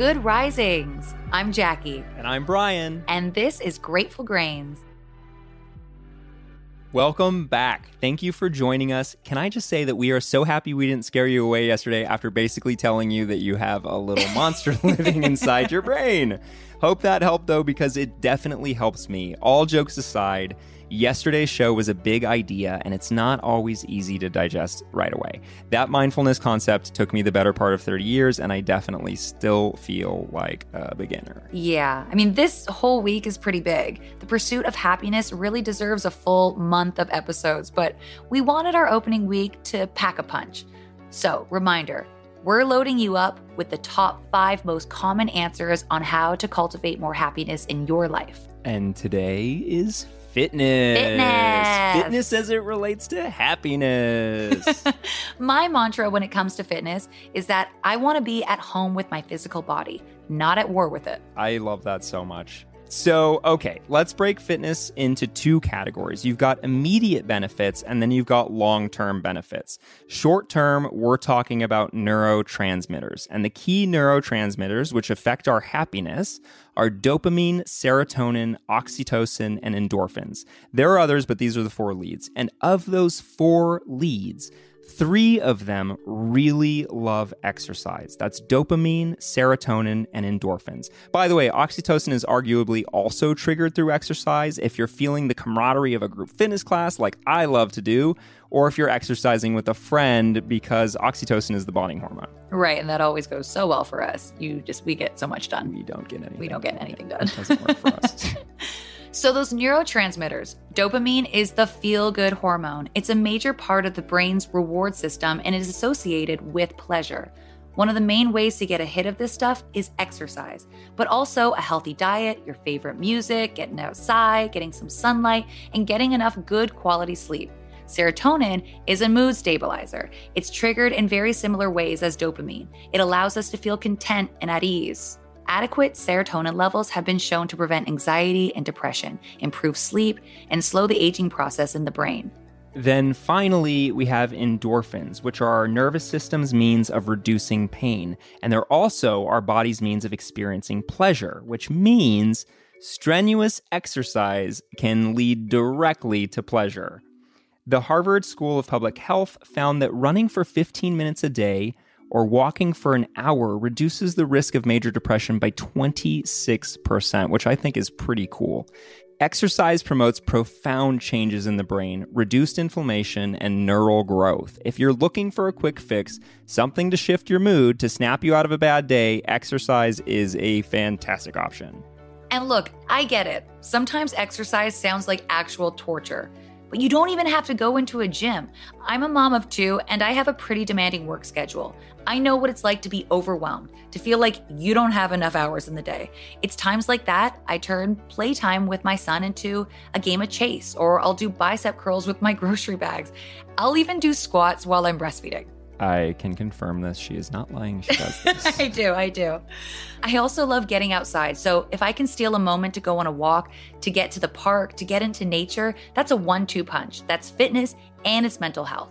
Good risings. I'm Jackie, And I'm Brian. and this is Grateful Grains. Welcome back. Thank you for joining us. Can I just say that we are so happy we didn't scare you away yesterday after basically telling you that you have a little monster living inside your brain? Hope that helped though, because it definitely helps me. All jokes aside, yesterday's show was a big idea and it's not always easy to digest right away. That mindfulness concept took me the better part of 30 years and I definitely still feel like a beginner. Yeah, I mean, this whole week is pretty big. The pursuit of happiness really deserves a full month of episodes, but we wanted our opening week to pack a punch. So, reminder we're loading you up with the top five most common answers on how to cultivate more happiness in your life. And today is fitness. Fitness. Fitness as it relates to happiness. My mantra when it comes to fitness is that I want to be at home with my physical body, not at war with it. I love that so much. So, okay, let's break fitness into two categories. You've got immediate benefits and then you've got long term benefits. Short term, we're talking about neurotransmitters. And the key neurotransmitters which affect our happiness are dopamine, serotonin, oxytocin, and endorphins. There are others, but these are the four leads. And of those four leads, Three of them really love exercise. That's dopamine, serotonin, and endorphins. By the way, oxytocin is arguably also triggered through exercise if you're feeling the camaraderie of a group fitness class, like I love to do, or if you're exercising with a friend because oxytocin is the bonding hormone. Right, and that always goes so well for us. You just we get so much done. We don't get anything. We don't get anything done. It doesn't work for us. So, those neurotransmitters, dopamine is the feel good hormone. It's a major part of the brain's reward system and is associated with pleasure. One of the main ways to get a hit of this stuff is exercise, but also a healthy diet, your favorite music, getting outside, getting some sunlight, and getting enough good quality sleep. Serotonin is a mood stabilizer. It's triggered in very similar ways as dopamine. It allows us to feel content and at ease. Adequate serotonin levels have been shown to prevent anxiety and depression, improve sleep, and slow the aging process in the brain. Then finally, we have endorphins, which are our nervous system's means of reducing pain. And they're also our body's means of experiencing pleasure, which means strenuous exercise can lead directly to pleasure. The Harvard School of Public Health found that running for 15 minutes a day or walking for an hour reduces the risk of major depression by 26%, which I think is pretty cool. Exercise promotes profound changes in the brain, reduced inflammation, and neural growth. If you're looking for a quick fix, something to shift your mood, to snap you out of a bad day, exercise is a fantastic option. And look, I get it. Sometimes exercise sounds like actual torture, but you don't even have to go into a gym. I'm a mom of two and I have a pretty demanding work schedule. I know what it's like to be overwhelmed, to feel like you don't have enough hours in the day. It's times like that I turn playtime with my son into a game of chase, or I'll do bicep curls with my grocery bags. I'll even do squats while I'm breastfeeding. I can confirm this. She is not lying. She does this. I do, I do. I also love getting outside. So if I can steal a moment to go on a walk, to get to the park, to get into nature, that's a one two punch. That's fitness and it's mental health.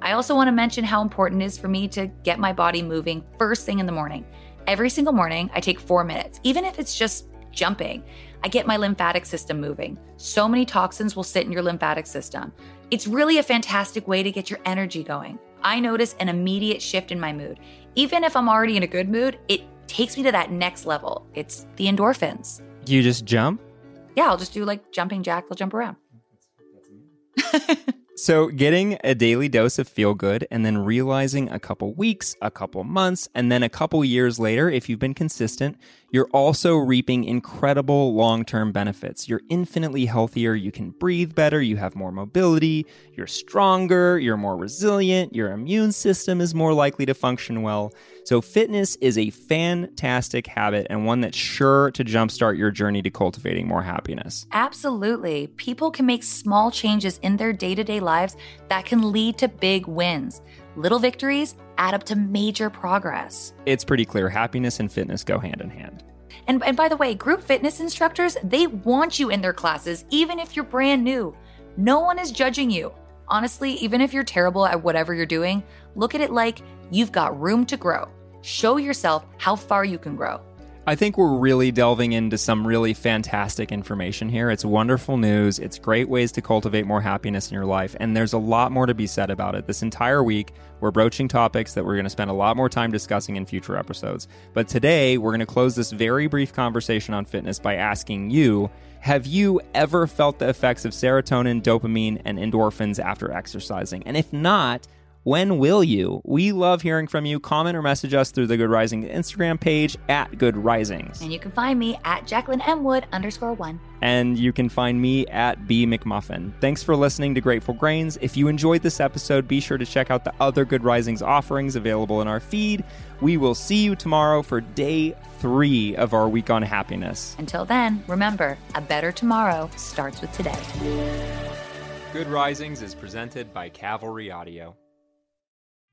I also want to mention how important it is for me to get my body moving first thing in the morning. Every single morning, I take four minutes, even if it's just jumping. I get my lymphatic system moving. So many toxins will sit in your lymphatic system. It's really a fantastic way to get your energy going. I notice an immediate shift in my mood. Even if I'm already in a good mood, it takes me to that next level. It's the endorphins. you just jump? Yeah, I'll just do like jumping jack, I'll jump around. So, getting a daily dose of feel good and then realizing a couple weeks, a couple months, and then a couple years later, if you've been consistent, you're also reaping incredible long term benefits. You're infinitely healthier. You can breathe better. You have more mobility. You're stronger. You're more resilient. Your immune system is more likely to function well. So, fitness is a fantastic habit and one that's sure to jumpstart your journey to cultivating more happiness. Absolutely. People can make small changes in their day to day lives that can lead to big wins. Little victories add up to major progress. It's pretty clear happiness and fitness go hand in hand. And, and by the way, group fitness instructors, they want you in their classes, even if you're brand new. No one is judging you. Honestly, even if you're terrible at whatever you're doing, look at it like you've got room to grow. Show yourself how far you can grow. I think we're really delving into some really fantastic information here. It's wonderful news. It's great ways to cultivate more happiness in your life. And there's a lot more to be said about it. This entire week, we're broaching topics that we're going to spend a lot more time discussing in future episodes. But today, we're going to close this very brief conversation on fitness by asking you Have you ever felt the effects of serotonin, dopamine, and endorphins after exercising? And if not, when will you? We love hearing from you. Comment or message us through the Good Rising Instagram page at Good Risings. And you can find me at Jacqueline M. Wood underscore one. And you can find me at B McMuffin. Thanks for listening to Grateful Grains. If you enjoyed this episode, be sure to check out the other Good Risings offerings available in our feed. We will see you tomorrow for day three of our week on happiness. Until then, remember, a better tomorrow starts with today. Good Risings is presented by Cavalry Audio.